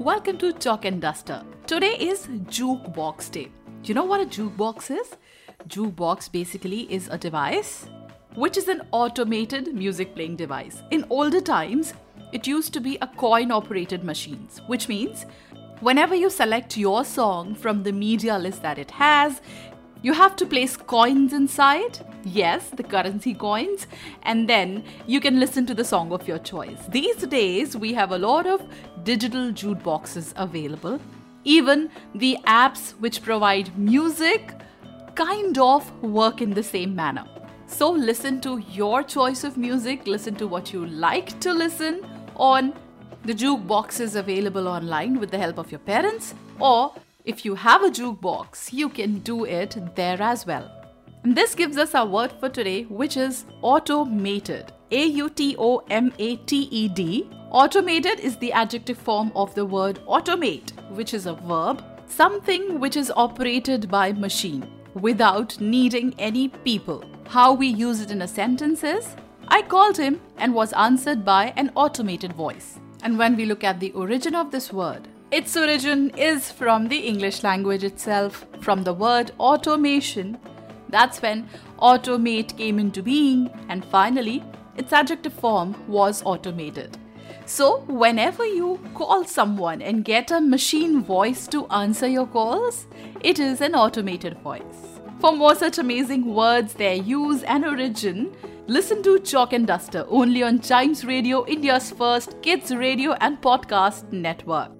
Welcome to Chalk and Duster. Today is Jukebox Day. Do you know what a jukebox is? Jukebox basically is a device which is an automated music playing device. In older times, it used to be a coin operated machines, which means whenever you select your song from the media list that it has, you have to place coins inside. Yes, the currency coins. And then you can listen to the song of your choice. These days, we have a lot of digital jukeboxes available. Even the apps which provide music kind of work in the same manner. So listen to your choice of music, listen to what you like to listen on the jukeboxes available online with the help of your parents, or if you have a jukebox, you can do it there as well. And this gives us our word for today, which is automated. A U T O M A T E D. Automated is the adjective form of the word automate, which is a verb, something which is operated by machine without needing any people. How we use it in a sentence is I called him and was answered by an automated voice. And when we look at the origin of this word, its origin is from the English language itself, from the word automation. That's when automate came into being, and finally, its adjective form was automated. So, whenever you call someone and get a machine voice to answer your calls, it is an automated voice. For more such amazing words, their use and origin, listen to Chalk and Duster only on Chimes Radio, India's first kids radio and podcast network.